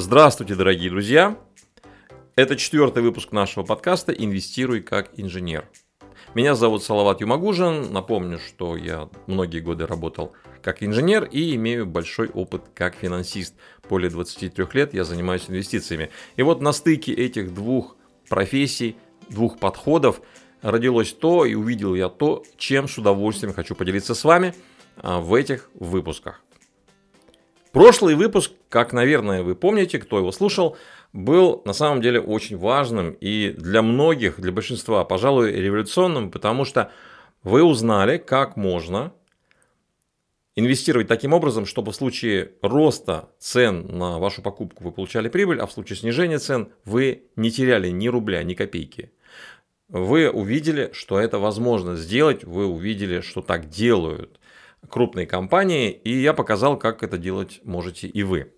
Здравствуйте, дорогие друзья! Это четвертый выпуск нашего подкаста «Инвестируй как инженер». Меня зовут Салават Юмагужин. Напомню, что я многие годы работал как инженер и имею большой опыт как финансист. Более 23 лет я занимаюсь инвестициями. И вот на стыке этих двух профессий, двух подходов родилось то и увидел я то, чем с удовольствием хочу поделиться с вами а, в этих выпусках. Прошлый выпуск, как, наверное, вы помните, кто его слушал, был на самом деле очень важным и для многих, для большинства, пожалуй, революционным, потому что вы узнали, как можно инвестировать таким образом, чтобы в случае роста цен на вашу покупку вы получали прибыль, а в случае снижения цен вы не теряли ни рубля, ни копейки. Вы увидели, что это возможно сделать, вы увидели, что так делают крупные компании, и я показал, как это делать можете и вы.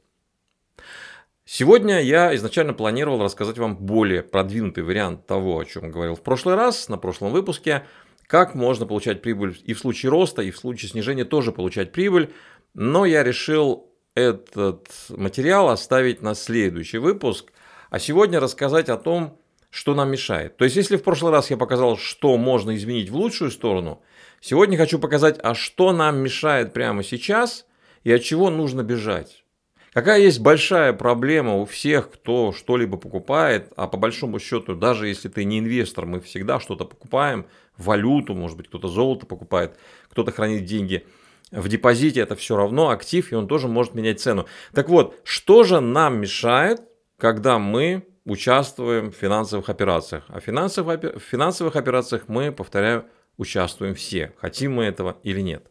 Сегодня я изначально планировал рассказать вам более продвинутый вариант того, о чем говорил в прошлый раз, на прошлом выпуске, как можно получать прибыль и в случае роста, и в случае снижения тоже получать прибыль, но я решил этот материал оставить на следующий выпуск, а сегодня рассказать о том, что нам мешает. То есть, если в прошлый раз я показал, что можно изменить в лучшую сторону, сегодня хочу показать, а что нам мешает прямо сейчас и от чего нужно бежать. Какая есть большая проблема у всех, кто что-либо покупает, а по большому счету, даже если ты не инвестор, мы всегда что-то покупаем, валюту, может быть, кто-то золото покупает, кто-то хранит деньги в депозите, это все равно актив, и он тоже может менять цену. Так вот, что же нам мешает, когда мы участвуем в финансовых операциях. В финансовых, в финансовых операциях мы, повторяю, участвуем все, хотим мы этого или нет.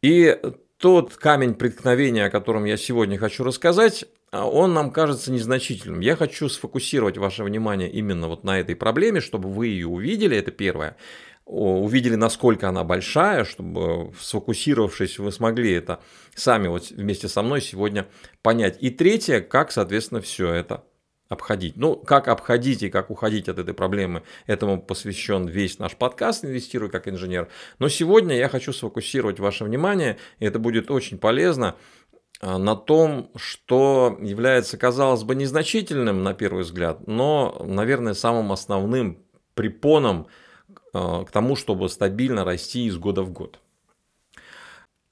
И тот камень преткновения, о котором я сегодня хочу рассказать, он нам кажется незначительным. Я хочу сфокусировать ваше внимание именно вот на этой проблеме, чтобы вы ее увидели, это первое увидели, насколько она большая, чтобы, сфокусировавшись, вы смогли это сами вот вместе со мной сегодня понять. И третье, как, соответственно, все это обходить. Ну, как обходить и как уходить от этой проблемы, этому посвящен весь наш подкаст «Инвестируй как инженер». Но сегодня я хочу сфокусировать ваше внимание, и это будет очень полезно, а, на том, что является, казалось бы, незначительным на первый взгляд, но, наверное, самым основным препоном – Э, к тому, чтобы стабильно расти из года в год.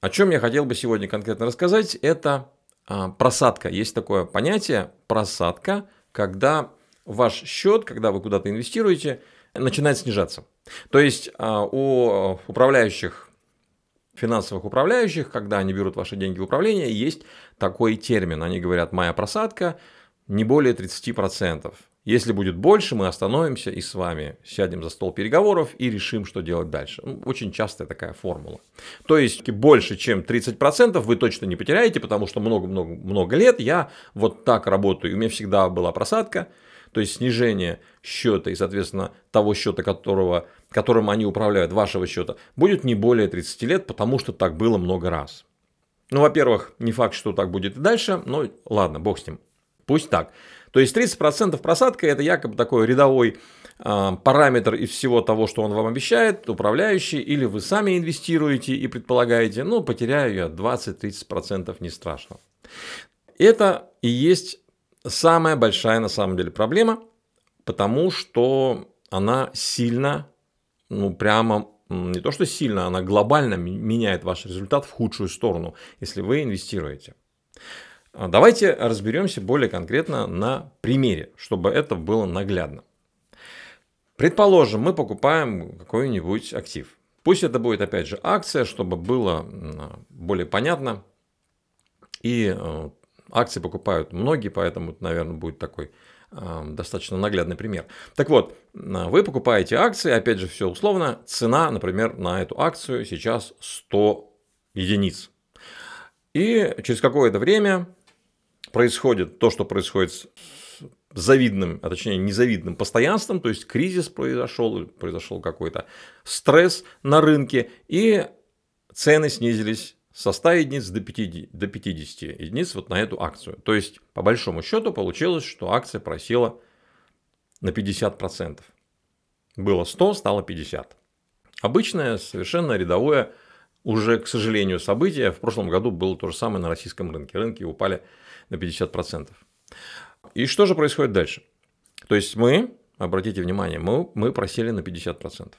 О чем я хотел бы сегодня конкретно рассказать, это э, просадка. Есть такое понятие просадка, когда ваш счет, когда вы куда-то инвестируете, начинает снижаться. То есть э, у управляющих, финансовых управляющих, когда они берут ваши деньги в управление, есть такой термин. Они говорят, моя просадка не более 30%. Если будет больше, мы остановимся и с вами сядем за стол переговоров и решим, что делать дальше. Ну, очень частая такая формула. То есть больше, чем 30% вы точно не потеряете, потому что много-много-много лет я вот так работаю. У меня всегда была просадка, то есть снижение счета и, соответственно, того счета, которого, которым они управляют, вашего счета, будет не более 30 лет, потому что так было много раз. Ну, во-первых, не факт, что так будет и дальше, но ладно, бог с ним. Пусть так. То есть 30% просадка это якобы такой рядовой э, параметр из всего того, что он вам обещает, управляющий, или вы сами инвестируете и предполагаете, ну, потеряю я 20-30%, не страшно. Это и есть самая большая на самом деле проблема, потому что она сильно, ну, прямо не то что сильно, она глобально меняет ваш результат в худшую сторону, если вы инвестируете. А, давайте разберемся более конкретно на примере, чтобы это было наглядно. Предположим, мы покупаем какой-нибудь актив. Пусть это будет, опять же, акция, чтобы было более понятно. И э, акции покупают многие, поэтому, наверное, будет такой э, достаточно наглядный пример. Так вот, вы покупаете акции, опять же, все условно. Цена, например, на эту акцию сейчас 100 единиц. И через какое-то время происходит то, что происходит с завидным, а точнее незавидным постоянством, то есть кризис произошел, произошел какой-то стресс на рынке, и цены снизились со 100 единиц до 50, до 50 единиц вот на эту акцию. То есть, по большому счету, получилось, что акция просела на 50%. Было 100, стало 50. Обычное, совершенно рядовое уже, к сожалению, событие. В прошлом году было то же самое на российском рынке. Рынки упали на 50%. И что же происходит дальше? То есть мы, обратите внимание, мы, мы просели на 50%.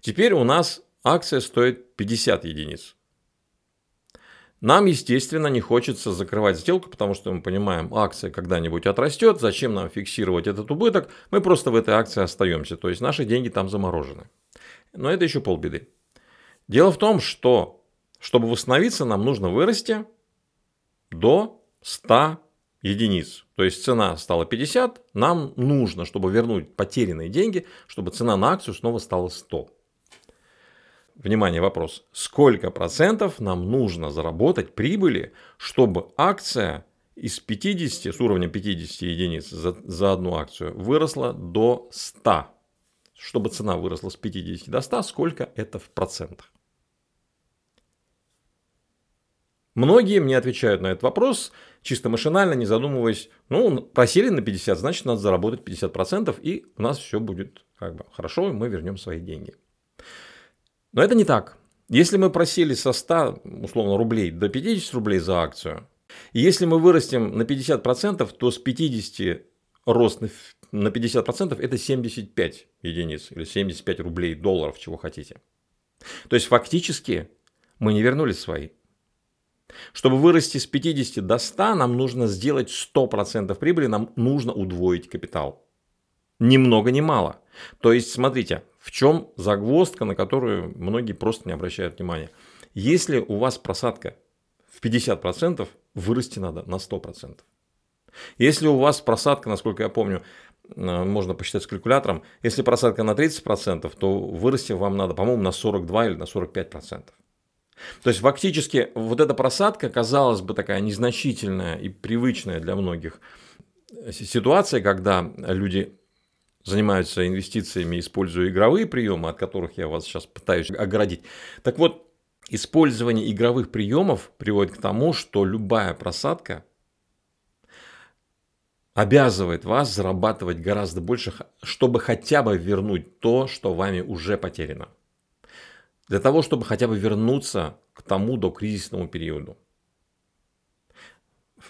Теперь у нас акция стоит 50 единиц. Нам, естественно, не хочется закрывать сделку, потому что мы понимаем, акция когда-нибудь отрастет, зачем нам фиксировать этот убыток, мы просто в этой акции остаемся, то есть наши деньги там заморожены. Но это еще полбеды. Дело в том, что чтобы восстановиться, нам нужно вырасти до 100 единиц. То есть цена стала 50, нам нужно, чтобы вернуть потерянные деньги, чтобы цена на акцию снова стала 100. Внимание, вопрос. Сколько процентов нам нужно заработать прибыли, чтобы акция из 50, с уровня 50 единиц за, за одну акцию выросла до 100? Чтобы цена выросла с 50 до 100, сколько это в процентах? Многие мне отвечают на этот вопрос чисто машинально, не задумываясь. Ну, просели на 50, значит, надо заработать 50%, и у нас все будет как бы хорошо, и мы вернем свои деньги. Но это не так. Если мы просели со 100, условно, рублей до 50 рублей за акцию, и если мы вырастем на 50%, то с 50 рост на 50% это 75 единиц или 75 рублей, долларов, чего хотите. То есть фактически мы не вернули свои. Чтобы вырасти с 50 до 100, нам нужно сделать 100% прибыли, нам нужно удвоить капитал. Ни много ни мало. То есть, смотрите, в чем загвоздка, на которую многие просто не обращают внимания. Если у вас просадка в 50%, вырасти надо на 100%. Если у вас просадка, насколько я помню, э, можно посчитать с калькулятором, если просадка на 30%, то вырасти вам надо, по-моему, на 42 или на 45%. То есть фактически вот эта просадка, казалось бы, такая незначительная и привычная для многих ситуация, когда люди занимаются инвестициями, используя игровые приемы, от которых я вас сейчас пытаюсь оградить. Так вот, использование игровых приемов приводит к тому, что любая просадка обязывает вас зарабатывать гораздо больше, чтобы хотя бы вернуть то, что вами уже потеряно. Для того, чтобы хотя бы вернуться к тому до кризисному периоду.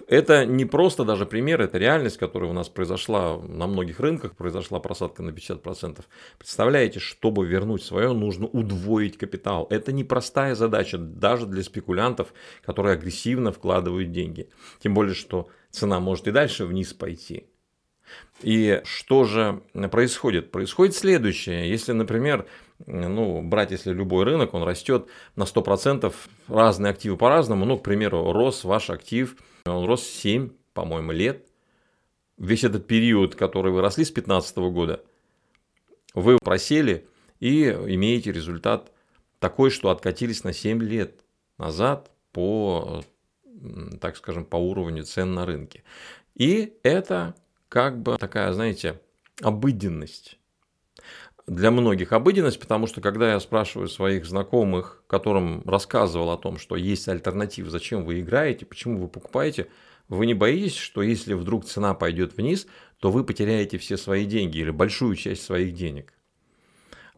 Это не просто даже пример, это реальность, которая у нас произошла на многих рынках, произошла просадка на 50%. Представляете, чтобы вернуть свое, нужно удвоить капитал. Это непростая задача даже для спекулянтов, которые агрессивно вкладывают деньги. Тем более, что цена может и дальше вниз пойти. И что же происходит? Происходит следующее. Если, например, ну, брать, если любой рынок, он растет на 100%, разные активы по-разному, ну, к примеру, рос ваш актив – он рос 7, по-моему, лет. Весь этот период, который вы росли с 2015 года, вы просели и имеете результат такой, что откатились на 7 лет назад по, так скажем, по уровню цен на рынке. И это как бы такая, знаете, обыденность для многих обыденность, потому что когда я спрашиваю своих знакомых, которым рассказывал о том, что есть альтернатива, зачем вы играете, почему вы покупаете, вы не боитесь, что если вдруг цена пойдет вниз, то вы потеряете все свои деньги или большую часть своих денег.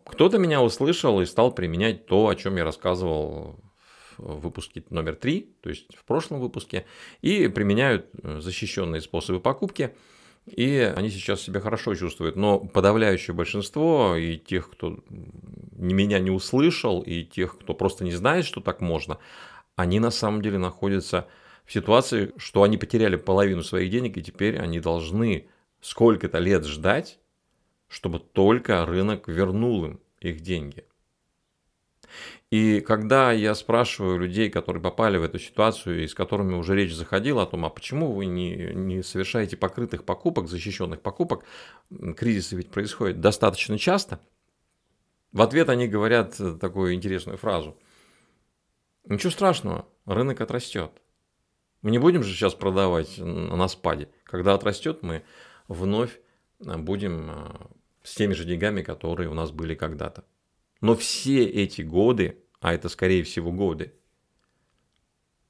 Кто-то меня услышал и стал применять то, о чем я рассказывал в выпуске номер 3, то есть в прошлом выпуске, и применяют защищенные способы покупки – и они сейчас себя хорошо чувствуют. Но подавляющее большинство и тех, кто меня не услышал, и тех, кто просто не знает, что так можно, они на самом деле находятся в ситуации, что они потеряли половину своих денег, и теперь они должны сколько-то лет ждать, чтобы только рынок вернул им их деньги. И когда я спрашиваю людей, которые попали в эту ситуацию и с которыми уже речь заходила о том, а почему вы не, не совершаете покрытых покупок, защищенных покупок, кризисы ведь происходят достаточно часто, в ответ они говорят такую интересную фразу. Ничего страшного, рынок отрастет. Мы не будем же сейчас продавать на спаде. Когда отрастет, мы вновь будем э, с теми же деньгами, которые у нас были когда-то. Но все эти годы, а это скорее всего годы,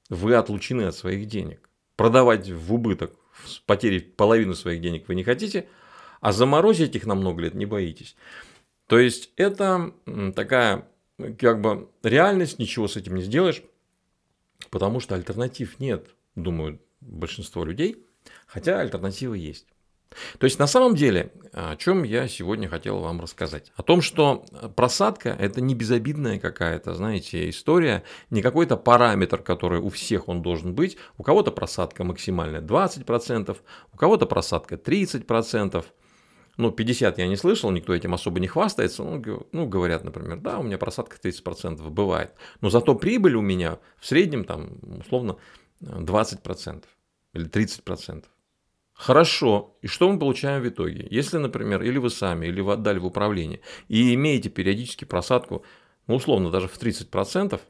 вы отлучены от своих денег. Продавать в убыток, с потерей половину своих денег вы не хотите, а заморозить их на много лет не боитесь. То есть это такая как бы реальность, ничего с этим не сделаешь, потому что альтернатив нет, думают большинство людей, хотя альтернативы есть. То есть на самом деле, о чем я сегодня хотел вам рассказать? О том, что просадка – это не безобидная какая-то, знаете, история, не какой-то параметр, который у всех он должен быть. У кого-то просадка максимальная 20%, у кого-то просадка 30%. Ну, 50 я не слышал, никто этим особо не хвастается. Ну, ну говорят, например, да, у меня просадка 30% бывает. Но зато прибыль у меня в среднем, там, условно, 20% или 30%. Хорошо. И что мы получаем в итоге? Если, например, или вы сами, или вы отдали в управление, и имеете периодически просадку, ну, условно, даже в 30%,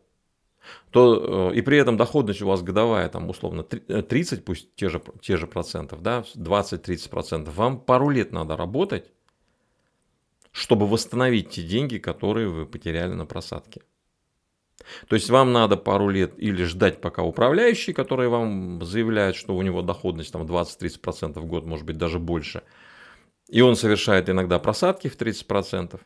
то э, и при этом доходность у вас годовая, там, условно, 30, э, пусть те же, те же процентов, да, 20-30 процентов, вам пару лет надо работать, чтобы восстановить те деньги, которые вы потеряли на просадке. То есть вам надо пару лет или ждать, пока управляющий, который вам заявляет, что у него доходность там 20-30% в год, может быть даже больше, и он совершает иногда просадки в 30%.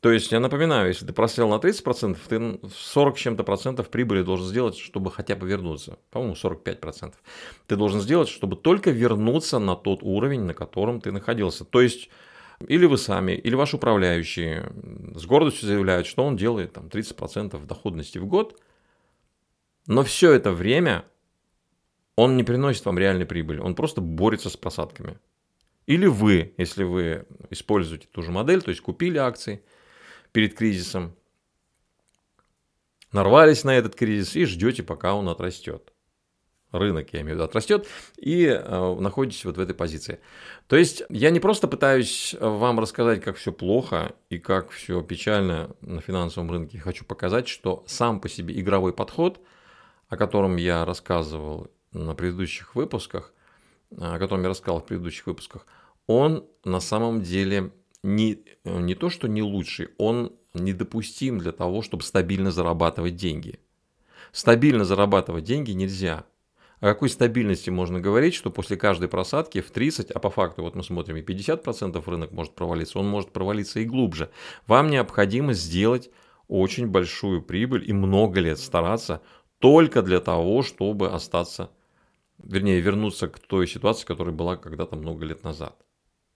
То есть, я напоминаю, если ты просел на 30%, ты 40 чем-то процентов прибыли должен сделать, чтобы хотя бы вернуться. По-моему, 45%. Ты должен сделать, чтобы только вернуться на тот уровень, на котором ты находился. То есть, или вы сами, или ваш управляющий с гордостью заявляют, что он делает там, 30% доходности в год, но все это время он не приносит вам реальной прибыли, он просто борется с просадками. Или вы, если вы используете ту же модель, то есть купили акции перед кризисом, нарвались на этот кризис и ждете, пока он отрастет рынок, я имею в виду, отрастет, и э, находитесь вот в этой позиции. То есть я не просто пытаюсь вам рассказать, как все плохо и как все печально на финансовом рынке. Хочу показать, что сам по себе игровой подход, о котором я рассказывал на предыдущих выпусках, о котором я рассказал в предыдущих выпусках, он на самом деле не, не то, что не лучший, он недопустим для того, чтобы стабильно зарабатывать деньги. Стабильно зарабатывать деньги нельзя – о какой стабильности можно говорить, что после каждой просадки в 30, а по факту вот мы смотрим и 50% рынок может провалиться, он может провалиться и глубже. Вам необходимо сделать очень большую прибыль и много лет стараться только для того, чтобы остаться, вернее, вернуться к той ситуации, которая была когда-то много лет назад.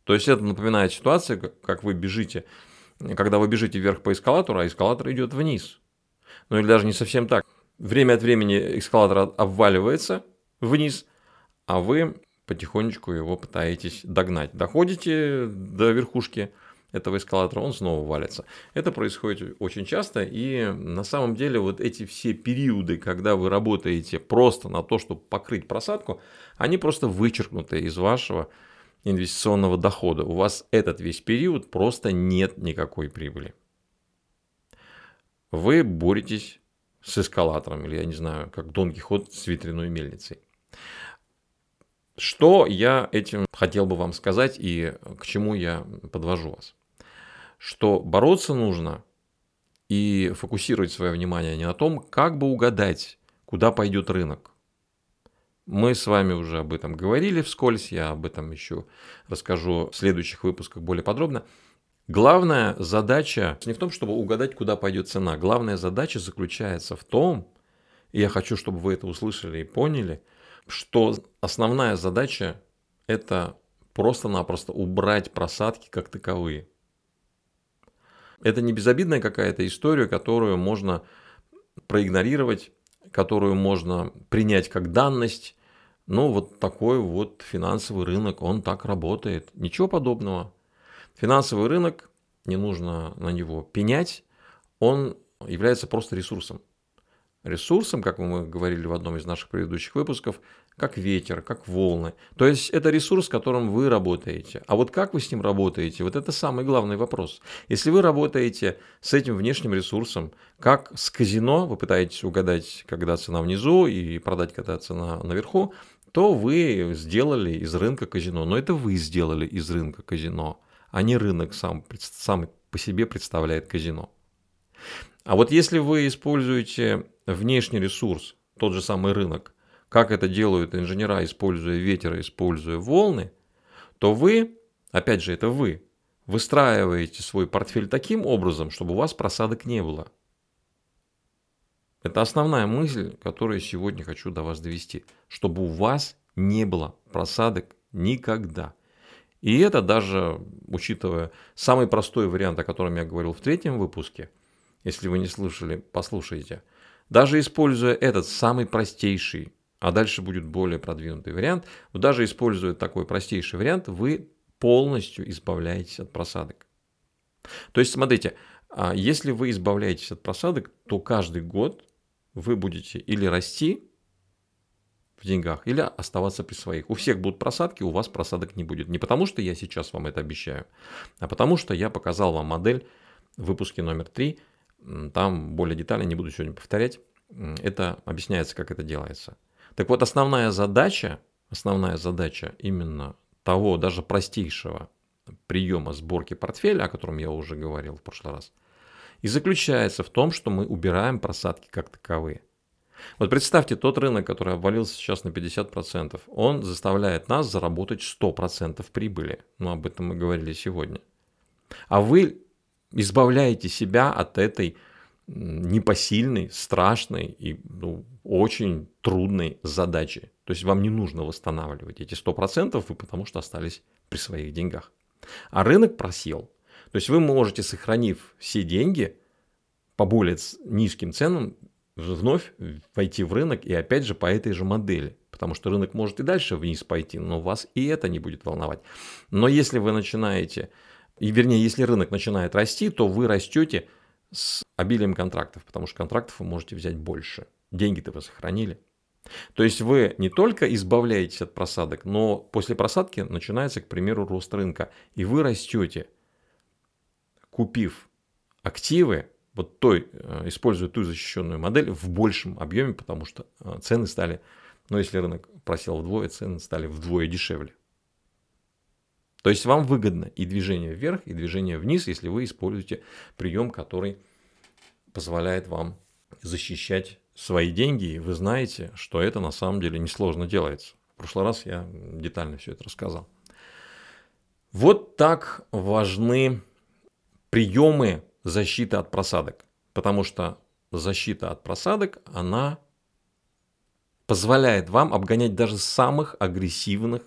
То есть это напоминает ситуацию, как вы бежите, когда вы бежите вверх по эскалатору, а эскалатор идет вниз. Ну или даже не совсем так. Время от времени эскалатор обваливается, вниз, а вы потихонечку его пытаетесь догнать. Доходите до верхушки этого эскалатора, он снова валится. Это происходит очень часто, и на самом деле вот эти все периоды, когда вы работаете просто на то, чтобы покрыть просадку, они просто вычеркнуты из вашего инвестиционного дохода. У вас этот весь период просто нет никакой прибыли. Вы боретесь с эскалатором, или я не знаю, как Дон Кихот с ветряной мельницей. Что я этим хотел бы вам сказать и к чему я подвожу вас? Что бороться нужно и фокусировать свое внимание не на том, как бы угадать, куда пойдет рынок. Мы с вами уже об этом говорили вскользь, я об этом еще расскажу в следующих выпусках более подробно. Главная задача не в том, чтобы угадать, куда пойдет цена. Главная задача заключается в том, и я хочу, чтобы вы это услышали и поняли – что основная задача – это просто-напросто убрать просадки как таковые. Это не безобидная какая-то история, которую можно проигнорировать, которую можно принять как данность. Ну, вот такой вот финансовый рынок, он так работает. Ничего подобного. Финансовый рынок, не нужно на него пенять, он является просто ресурсом ресурсом, как мы говорили в одном из наших предыдущих выпусков, как ветер, как волны. То есть это ресурс, с которым вы работаете. А вот как вы с ним работаете, вот это самый главный вопрос. Если вы работаете с этим внешним ресурсом, как с казино, вы пытаетесь угадать, когда цена внизу и продать, когда цена наверху, то вы сделали из рынка казино. Но это вы сделали из рынка казино, а не рынок сам, сам по себе представляет казино. А вот если вы используете внешний ресурс, тот же самый рынок, как это делают инженера, используя ветер, используя волны, то вы, опять же, это вы, выстраиваете свой портфель таким образом, чтобы у вас просадок не было. Это основная мысль, которую сегодня хочу до вас довести. Чтобы у вас не было просадок никогда. И это даже, учитывая самый простой вариант, о котором я говорил в третьем выпуске, если вы не слышали, послушайте. Даже используя этот самый простейший, а дальше будет более продвинутый вариант, даже используя такой простейший вариант, вы полностью избавляетесь от просадок. То есть, смотрите, а если вы избавляетесь от просадок, то каждый год вы будете или расти в деньгах, или оставаться при своих. У всех будут просадки, у вас просадок не будет. Не потому, что я сейчас вам это обещаю, а потому, что я показал вам модель в выпуске номер 3. Там более детально, не буду сегодня повторять. Это объясняется, как это делается. Так вот, основная задача, основная задача именно того даже простейшего приема сборки портфеля, о котором я уже говорил в прошлый раз, и заключается в том, что мы убираем просадки как таковые. Вот представьте тот рынок, который обвалился сейчас на 50%, он заставляет нас заработать 100% прибыли. Ну, об этом мы говорили сегодня. А вы избавляете себя от этой непосильной, страшной и ну, очень трудной задачи. То есть вам не нужно восстанавливать эти 100%, вы потому что остались при своих деньгах. А рынок просел. То есть вы можете, сохранив все деньги по более низким ценам, вновь войти в рынок и опять же по этой же модели. Потому что рынок может и дальше вниз пойти, но вас и это не будет волновать. Но если вы начинаете, и вернее, если рынок начинает расти, то вы растете с обилием контрактов, потому что контрактов вы можете взять больше. Деньги-то вы сохранили. То есть вы не только избавляетесь от просадок, но после просадки начинается, к примеру, рост рынка. И вы растете, купив активы, вот той, э, используя ту защищенную модель в большем объеме, потому что э, цены стали, ну если рынок просел вдвое, цены стали вдвое дешевле. То есть вам выгодно и движение вверх, и движение вниз, если вы используете прием, который позволяет вам защищать свои деньги, и вы знаете, что это на самом деле несложно делается. В прошлый раз я детально все это рассказал. Вот так важны приемы защиты от просадок, потому что защита от просадок, она позволяет вам обгонять даже самых агрессивных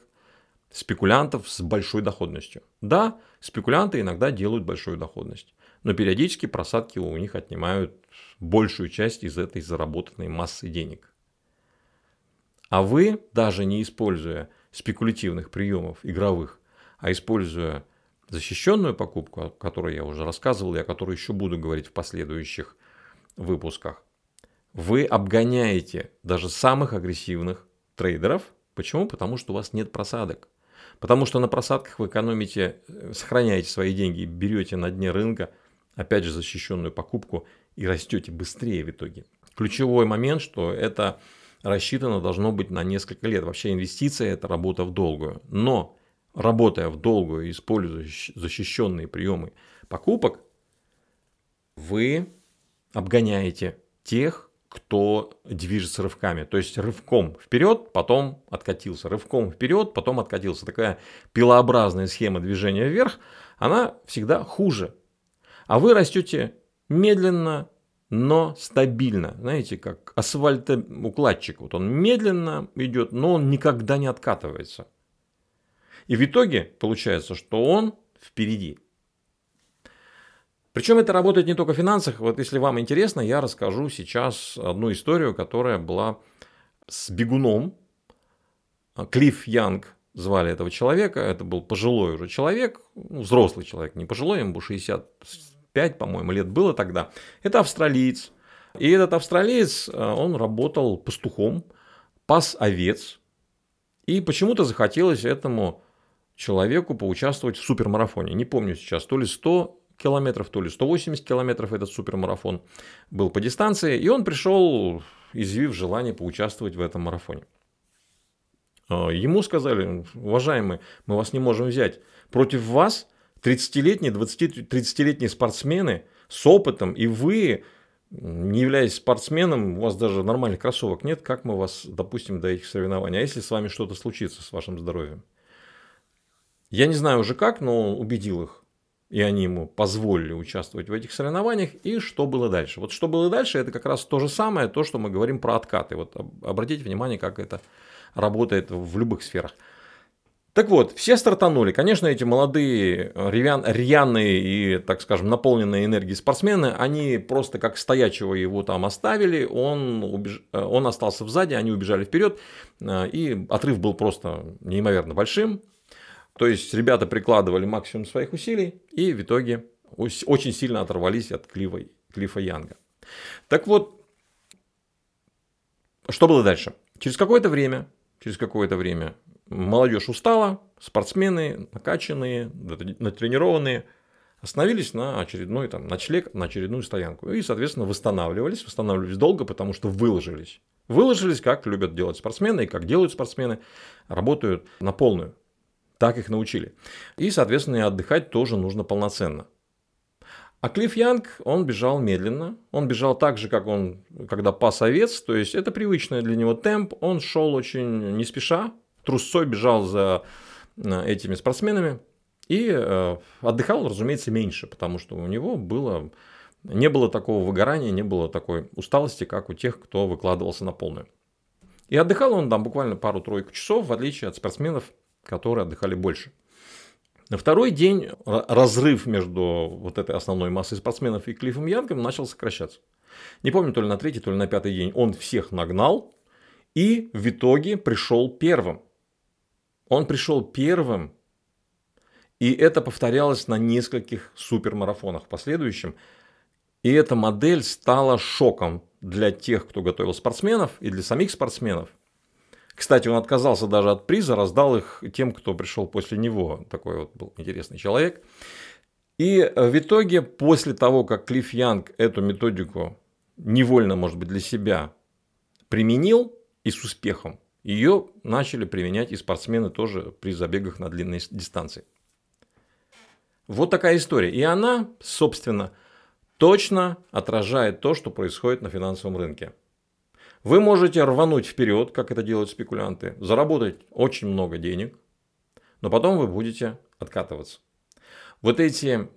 спекулянтов с большой доходностью. Да, спекулянты иногда делают большую доходность, но периодически просадки у них отнимают большую часть из этой заработанной массы денег. А вы, даже не используя спекулятивных приемов игровых, а используя защищенную покупку, о которой я уже рассказывал и о которой еще буду говорить в последующих выпусках, вы обгоняете даже самых агрессивных трейдеров. Почему? Потому что у вас нет просадок. Потому что на просадках вы экономите, э, сохраняете свои деньги, берете на дне рынка, опять же, защищенную покупку и растете быстрее в итоге. Ключевой момент, что это рассчитано должно быть на несколько лет. Вообще инвестиция – это работа в долгую. Но работая в долгую, используя защищенные приемы покупок, вы обгоняете тех, кто движется рывками. То есть рывком вперед, потом откатился. Рывком вперед, потом откатился. Такая пилообразная схема движения вверх, она всегда хуже. А вы растете медленно, но стабильно. Знаете, как асфальтоукладчик. Вот он медленно идет, но он никогда не откатывается. И в итоге получается, что он впереди. Причем это работает не только в финансах. Вот если вам интересно, я расскажу сейчас одну историю, которая была с бегуном. Клифф Янг звали этого человека. Это был пожилой уже человек, ну, взрослый человек, не пожилой, ему 65, по-моему, лет было тогда. Это австралиец. И этот австралиец, э, он работал пастухом, пас овец. И почему-то захотелось этому человеку поучаствовать в супермарафоне. Не помню сейчас, то ли 100 километров, то ли 180 километров этот супермарафон был по дистанции. И он пришел, изъявив желание поучаствовать в этом марафоне. А, ему сказали, уважаемый, мы вас не можем взять. Против вас 30-летние, 20-30-летние спортсмены с опытом, и вы, не являясь спортсменом, у вас даже нормальных кроссовок нет, как мы вас допустим до этих соревнований? А если с вами что-то случится с вашим здоровьем? Я не знаю уже как, но убедил их. И они ему позволили участвовать в этих соревнованиях, и что было дальше. Вот что было дальше, это как раз то же самое, то, что мы говорим про откаты. Вот обратите внимание, как это работает в любых сферах. Так вот, все стартанули. Конечно, эти молодые, рьян, рьяные и, так скажем, наполненные энергией спортсмены, они просто как стоячего его там оставили, он, убеж... он остался сзади, они убежали вперед, и отрыв был просто неимоверно большим. То есть ребята прикладывали максимум своих усилий и в итоге очень сильно оторвались от Клифа, Клифа Янга. Так вот, что было дальше? Через какое-то время, через какое-то время молодежь устала, спортсмены накачанные, натренированные, остановились на очередной там, ночлег, на очередную стоянку. И, соответственно, восстанавливались, восстанавливались долго, потому что выложились. Выложились, как любят делать спортсмены и как делают спортсмены, работают на полную. Так их научили. И, соответственно, и отдыхать тоже нужно полноценно. А Клифф Янг, он бежал медленно. Он бежал так же, как он, когда пас овец. То есть, это привычный для него темп. Он шел очень не спеша, трусцой бежал за э, этими спортсменами и э, отдыхал, разумеется, меньше, потому что у него было, не было такого выгорания, не было такой усталости, как у тех, кто выкладывался на полную. И отдыхал он там буквально пару-тройку часов, в отличие от спортсменов, которые отдыхали больше. На второй день разрыв между вот этой основной массой спортсменов и Клиффом Янгом начал сокращаться. Не помню, то ли на третий, то ли на пятый день он всех нагнал и в итоге пришел первым. Он пришел первым, и это повторялось на нескольких супермарафонах последующем. И эта модель стала шоком для тех, кто готовил спортсменов, и для самих спортсменов. Кстати, он отказался даже от приза, раздал их тем, кто пришел после него. Такой вот был интересный человек. И в итоге, после того, как Клифф Янг эту методику невольно, может быть, для себя применил и с успехом, ее начали применять и спортсмены тоже при забегах на длинные дистанции. Вот такая история. И она, собственно, точно отражает то, что происходит на финансовом рынке. Вы можете рвануть вперед, как это делают спекулянты, заработать очень много денег, но потом вы будете откатываться. Вот эти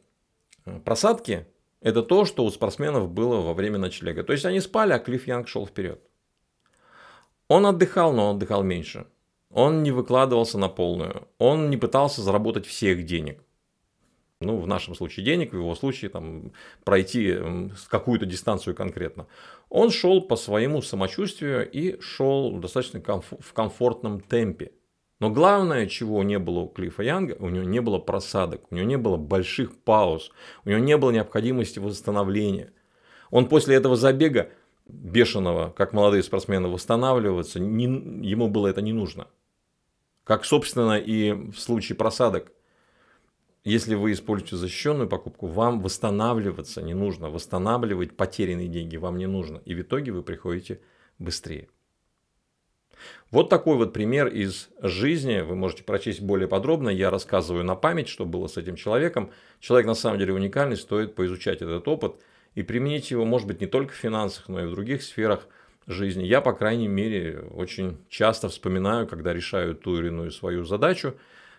э, просадки – это то, что у спортсменов было во время ночлега. То есть они спали, а Клифф Янг шел вперед. Он отдыхал, но он отдыхал меньше. Он не выкладывался на полную. Он не пытался заработать всех денег. Ну, в нашем случае денег, в его случае там, пройти какую-то дистанцию конкретно. Он шел по своему самочувствию и шел достаточно комф- в комфортном темпе. Но главное, чего не было у Клиффа Янга, у него не было просадок, у него не было больших пауз, у него не было необходимости восстановления. Он после этого забега бешеного, как молодые спортсмены, восстанавливаться, не, ему было это не нужно. Как, собственно, и в случае просадок. Если вы используете защищенную покупку, вам восстанавливаться не нужно. Восстанавливать потерянные деньги вам не нужно. И в итоге вы приходите быстрее. Вот такой вот пример из жизни. Вы можете прочесть более подробно. Я рассказываю на память, что было с этим человеком. Человек на самом деле уникальный, стоит поизучать этот опыт – и применить его, может быть, не только в финансах, но и в других сферах жизни. Я, по крайней мере, очень часто вспоминаю, когда решаю ту или иную свою задачу,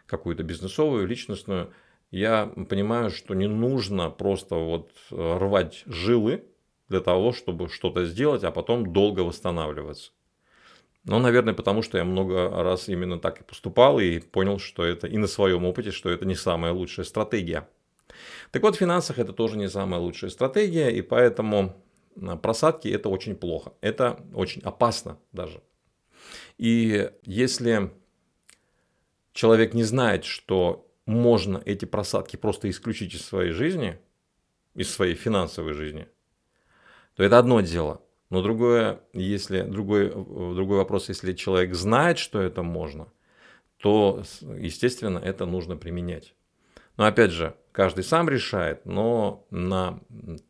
какую-то бизнесовую, личностную, я понимаю, что не нужно просто вот рвать жилы для того, чтобы что-то сделать, а потом долго восстанавливаться. Ну, наверное, потому что я много раз именно так и поступал и понял, что это и на своем опыте, что это не самая лучшая стратегия. Так вот, в финансах это тоже не самая лучшая стратегия, и поэтому а, просадки это очень плохо. Это очень опасно даже. И если человек не знает, что можно эти просадки просто исключить из своей жизни, из своей финансовой жизни, то это одно дело. Но другое, если, другой, другой вопрос, если человек знает, что это можно, то, естественно, это нужно применять. Но опять же, каждый сам решает, но на,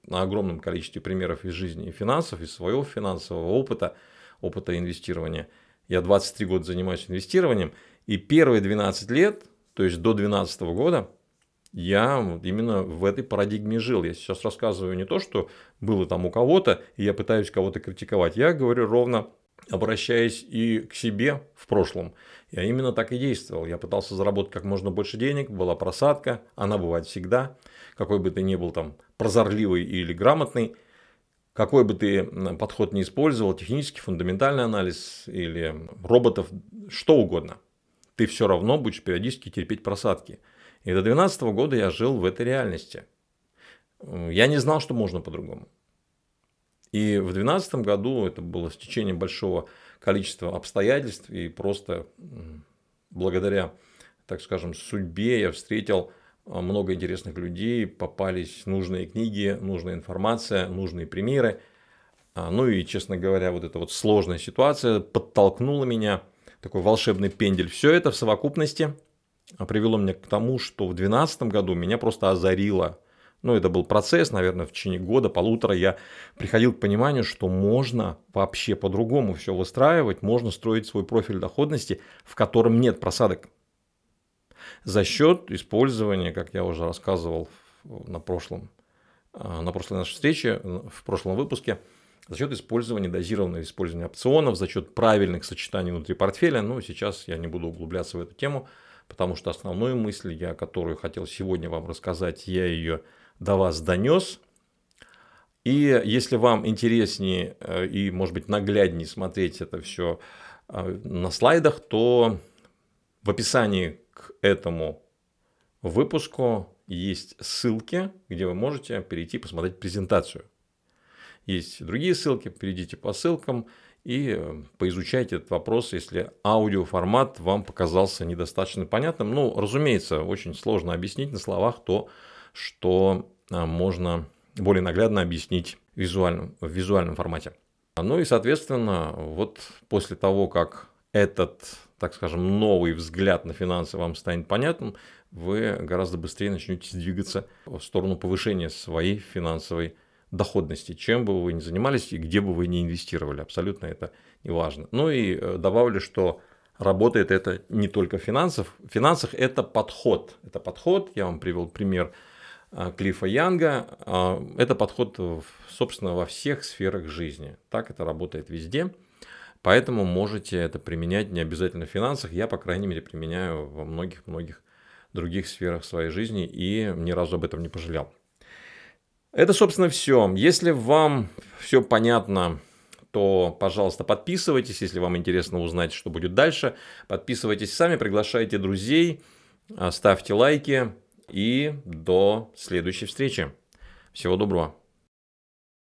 на огромном количестве примеров из жизни и финансов, из своего финансового опыта, опыта инвестирования. Я 23 года занимаюсь инвестированием, и первые 12 лет, то есть до 2012 года, я именно в этой парадигме жил. Я сейчас рассказываю не то, что было там у кого-то, и я пытаюсь кого-то критиковать. Я говорю ровно обращаясь и к себе в прошлом. Я именно так и действовал. Я пытался заработать как можно больше денег, была просадка, она бывает всегда. Какой бы ты ни был там прозорливый или грамотный, какой бы ты подход ни использовал, технический, фундаментальный анализ или роботов, что угодно, ты все равно будешь периодически терпеть просадки. И до 2012 года я жил в этой реальности. Я не знал, что можно по-другому. И в 2012 году это было стечение большого количества обстоятельств, и просто благодаря, так скажем, судьбе я встретил а, много интересных людей, попались нужные книги, нужная информация, нужные примеры. А, ну и, честно говоря, вот эта вот сложная ситуация подтолкнула меня, такой волшебный пендель. Все это в совокупности привело меня к тому, что в 2012 году меня просто озарило ну, это был процесс, наверное, в течение года, полутора я приходил к пониманию, что можно вообще по-другому все выстраивать, можно строить свой профиль доходности, в котором нет просадок. За счет использования, как я уже рассказывал на прошлом, а, на прошлой нашей встрече, в прошлом выпуске, за счет использования, дозированного использования опционов, за счет правильных сочетаний внутри портфеля. Ну, сейчас я не буду углубляться в эту тему, потому что основную мысль, я, которую хотел сегодня вам рассказать, я ее до вас донес. И если вам интереснее э, и, может быть, нагляднее смотреть это все э, на слайдах, то в описании к этому выпуску есть ссылки, где вы можете перейти посмотреть презентацию. Есть другие ссылки, перейдите по ссылкам и э, поизучайте этот вопрос, если аудиоформат вам показался недостаточно понятным. Ну, разумеется, очень сложно объяснить на словах то, что а, можно более наглядно объяснить в визуальном, в визуальном формате. Ну и, соответственно, вот после того, как этот, так скажем, новый взгляд на финансы вам станет понятным, вы гораздо быстрее начнете двигаться в сторону повышения своей финансовой доходности, чем бы вы ни занимались и где бы вы ни инвестировали. Абсолютно это не важно. Ну и э, добавлю, что работает это не только в финансах. В финансах это подход. Это подход, я вам привел пример а, Клиффа Янга. А, это подход, собственно, во всех сферах жизни. Так это работает везде. Поэтому можете это применять не обязательно в финансах. Я, по крайней мере, применяю во многих-многих других сферах своей жизни и ни разу об этом не пожалел. Это, собственно, все. Если вам все понятно, то, пожалуйста, подписывайтесь. Если вам интересно узнать, что будет дальше, подписывайтесь сами, приглашайте друзей, ставьте лайки. И до следующей встречи. Всего доброго.